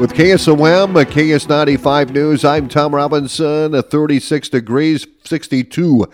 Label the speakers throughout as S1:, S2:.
S1: With KSOM, KS95 News, I'm Tom Robinson. Uh, 36 degrees, 62.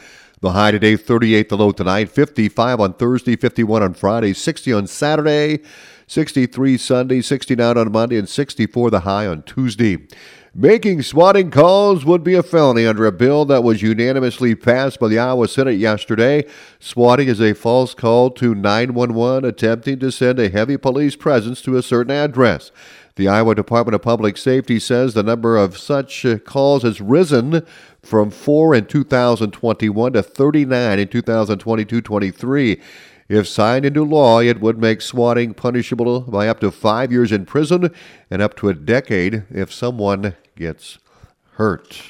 S1: The high today, 38 the low tonight, 55 on Thursday, 51 on Friday, 60 on Saturday, 63 Sunday, 69 on Monday, and 64 the high on Tuesday. Making swatting calls would be a felony under a bill that was unanimously passed by the Iowa Senate yesterday. Swatting is a false call to 911 attempting to send a heavy police presence to a certain address. The Iowa Department of Public Safety says the number of such uh, calls has risen from 4 in 2021 to 39 in 2022 23. If signed into law, it would make swatting punishable by up to five years in prison and up to a decade if someone gets hurt.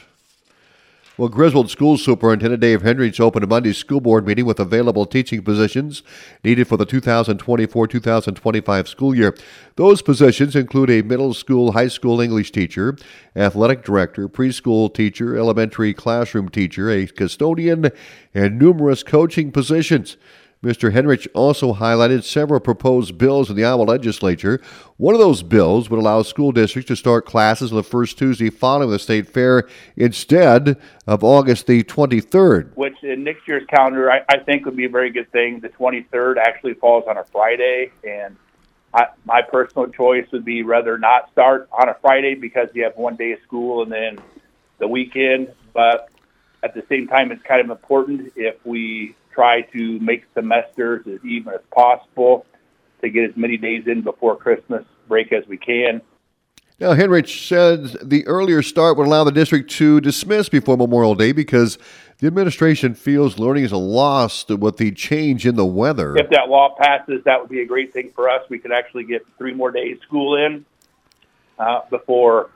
S1: Well, Griswold School Superintendent Dave Hendricks opened a Monday school board meeting with available teaching positions needed for the 2024 2025 school year. Those positions include a middle school, high school English teacher, athletic director, preschool teacher, elementary classroom teacher, a custodian, and numerous coaching positions. Mr. Hendricks also highlighted several proposed bills in the Iowa legislature. One of those bills would allow school districts to start classes on the first Tuesday following the state fair instead of August the 23rd.
S2: Which in next year's calendar, I, I think would be a very good thing. The 23rd actually falls on a Friday, and I, my personal choice would be rather not start on a Friday because you have one day of school and then the weekend. But at the same time, it's kind of important if we try to make semesters as even as possible to get as many days in before Christmas break as we can.
S1: Now, Henrich said the earlier start would allow the district to dismiss before Memorial Day because the administration feels learning is a lost with the change in the weather.
S2: If that law passes, that would be a great thing for us. We could actually get three more days school in uh, before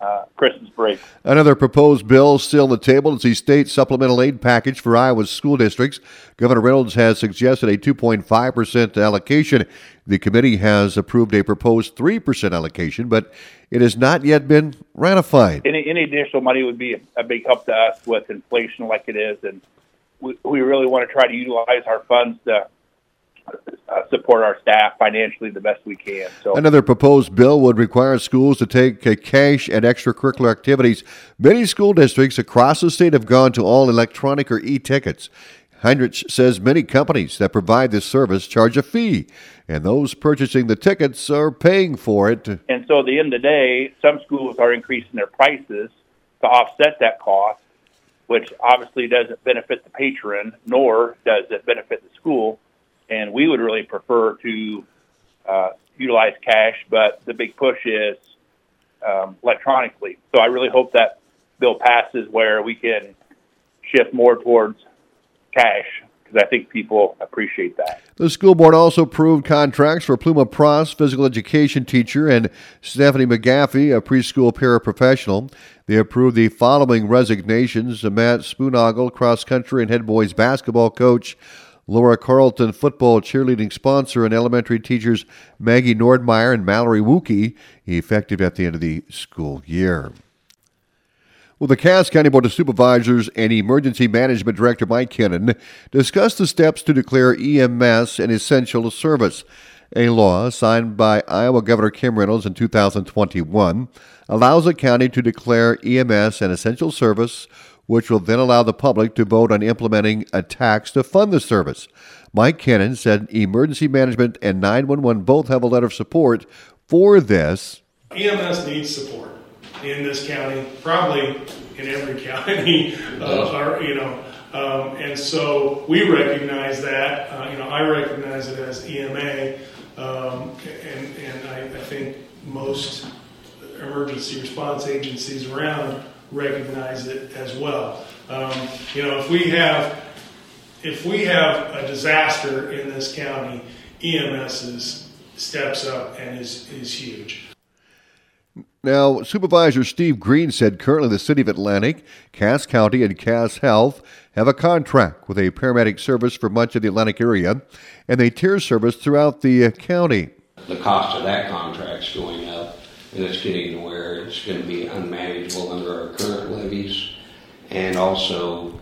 S2: uh, Christmas break.
S1: Another proposed bill still on the table is the state supplemental aid package for Iowa's school districts. Governor Reynolds has suggested a 2.5% allocation. The committee has approved a proposed 3% allocation, but it has not yet been ratified.
S2: Any, any additional money would be a big help to us with inflation like it is, and we, we really want to try to utilize our funds to uh, support our staff financially the best we can. So
S1: another proposed bill would require schools to take uh, cash and extracurricular activities. Many school districts across the state have gone to all electronic or e-tickets. Heinrich says many companies that provide this service charge a fee, and those purchasing the tickets are paying for it.
S2: And so, at the end of the day, some schools are increasing their prices to offset that cost, which obviously doesn't benefit the patron, nor does it benefit the school and we would really prefer to uh, utilize cash, but the big push is um, electronically. So I really hope that bill passes where we can shift more towards cash because I think people appreciate that.
S1: The school board also approved contracts for Pluma Pross, physical education teacher, and Stephanie McGaffey, a preschool paraprofessional. They approved the following resignations Matt Spoonoggle, cross country and head boys basketball coach. Laura Carlton football cheerleading sponsor and elementary teachers Maggie Nordmeyer and Mallory Wookie, effective at the end of the school year. Well, the Cass County Board of Supervisors and Emergency Management Director Mike Kennon discussed the steps to declare EMS an essential service. A law signed by Iowa Governor Kim Reynolds in 2021 allows a county to declare EMS an essential service which will then allow the public to vote on implementing a tax to fund the service. Mike Kennon said emergency management and 911 both have a letter of support for this.
S3: EMS needs support in this county, probably in every county, uh, or, you know, um, and so we recognize that. Uh, you know, I recognize it as EMA, um, and, and I, I think most emergency response agencies around recognize it as well. Um, you know, if we have if we have a disaster in this county, EMS is, steps up and is is huge.
S1: Now, Supervisor Steve Green said currently the City of Atlantic, Cass County, and Cass Health have a contract with a paramedic service for much of the Atlantic area, and they tier service throughout the county.
S4: The cost of that contract's going up, and it's getting to where it's going to be unmanageable under our current levies. And also,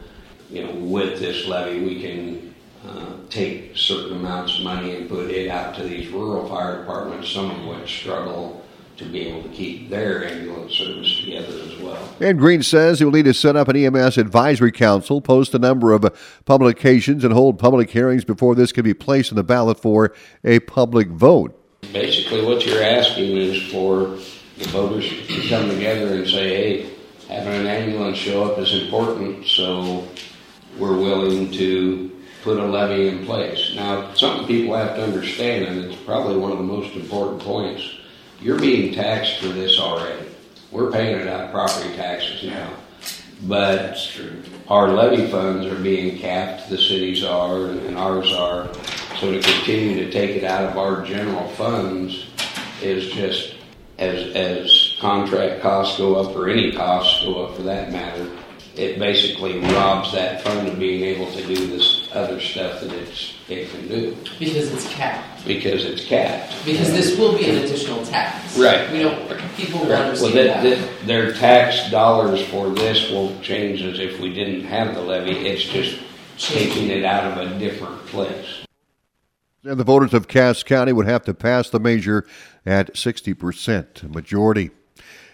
S4: you know, with this levy, we can uh, take certain amounts of money and put it out to these rural fire departments, some of which struggle to be able to keep their ambulance service together as well.
S1: And Green says he will need to set up an EMS advisory council, post a number of publications, and hold public hearings before this can be placed on the ballot for a public vote.
S4: Basically, what you're asking is for the voters to come together and say, hey, having an ambulance show up is important, so we're willing to put a levy in place. Now, something people have to understand, and it's probably one of the most important points you're being taxed for this already. We're paying it out of property taxes now. But our levy funds are being capped, the cities are, and ours are. So to continue to take it out of our general funds is just as as contract costs go up or any costs go up for that matter, it basically robs that fund of being able to do this other stuff that it's it can do
S5: because it's capped.
S4: because it's capped.
S5: Because this will be an additional tax.
S4: Right.
S5: We don't. People
S4: Right.
S5: understand
S4: Well,
S5: that.
S4: that, that, their tax dollars for this won't change as if we didn't have the levy. It's just taking it out of a different place.
S1: And the voters of Cass County would have to pass the measure at 60% majority.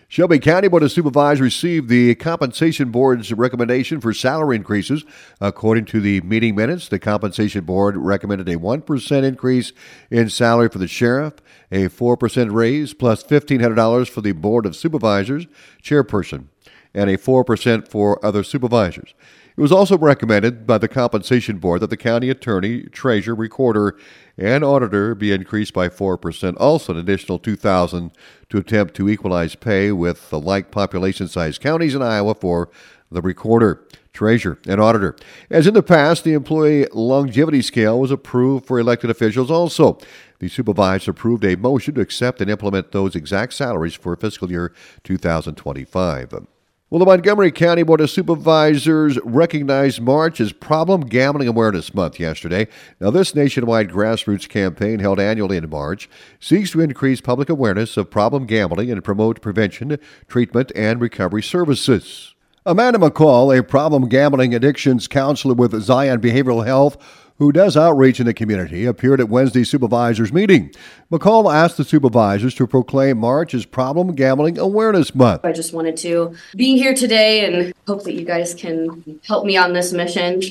S1: Shelby County Board of Supervisors received the Compensation Board's recommendation for salary increases. According to the meeting minutes, the Compensation Board recommended a 1% increase in salary for the sheriff, a 4% raise plus $1,500 for the Board of Supervisors chairperson, and a 4% for other supervisors. It was also recommended by the Compensation Board that the county attorney, treasurer, recorder, and auditor be increased by 4%, also an additional 2000 to attempt to equalize pay with the like population size counties in Iowa for the recorder, treasurer, and auditor. As in the past, the employee longevity scale was approved for elected officials also. The supervisors approved a motion to accept and implement those exact salaries for fiscal year 2025. Well, the Montgomery County Board of Supervisors recognized March as Problem Gambling Awareness Month yesterday. Now, this nationwide grassroots campaign held annually in March seeks to increase public awareness of problem gambling and promote prevention, treatment, and recovery services. Amanda McCall, a problem gambling addictions counselor with Zion Behavioral Health, who does outreach in the community, appeared at Wednesday's supervisors meeting. McCall asked the supervisors to proclaim March as Problem Gambling Awareness Month.
S6: I just wanted to be here today and hope that you guys can help me on this mission.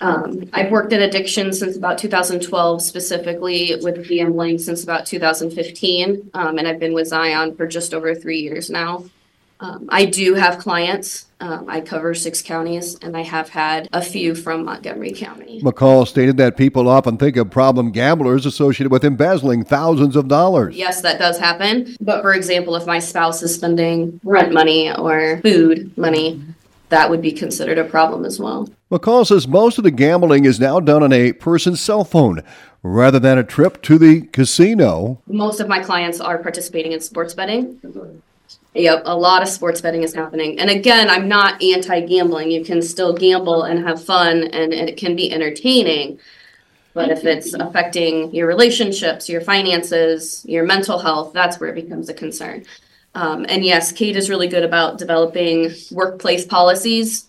S6: Um, I've worked in addiction since about 2012, specifically with gambling since about 2015, um, and I've been with Zion for just over three years now. Um, I do have clients. Um, I cover six counties, and I have had a few from Montgomery County.
S1: McCall stated that people often think of problem gamblers associated with embezzling thousands of dollars.
S6: Yes, that does happen. But for example, if my spouse is spending rent money or food money, that would be considered a problem as well.
S1: McCall says most of the gambling is now done on a person's cell phone rather than a trip to the casino.
S6: Most of my clients are participating in sports betting. Yep, a lot of sports betting is happening. And again, I'm not anti gambling. You can still gamble and have fun, and it can be entertaining. But if it's affecting your relationships, your finances, your mental health, that's where it becomes a concern. Um, and yes, Kate is really good about developing workplace policies.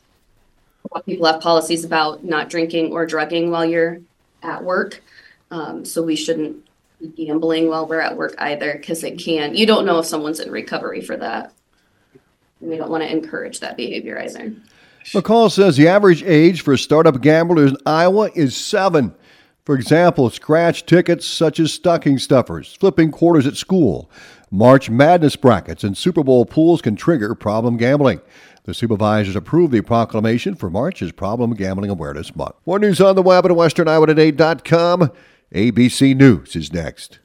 S6: People have policies about not drinking or drugging while you're at work. Um, so we shouldn't gambling while we're at work either, because it can, you don't know if someone's in recovery for that. We don't want to encourage that behavior either.
S1: McCall says the average age for startup gamblers in Iowa is seven. For example, scratch tickets such as stocking stuffers, flipping quarters at school, March Madness brackets, and Super Bowl pools can trigger problem gambling. The supervisors approved the proclamation for March's Problem Gambling Awareness Month. More news on the web at westerniowatoday.com. ABC News is next.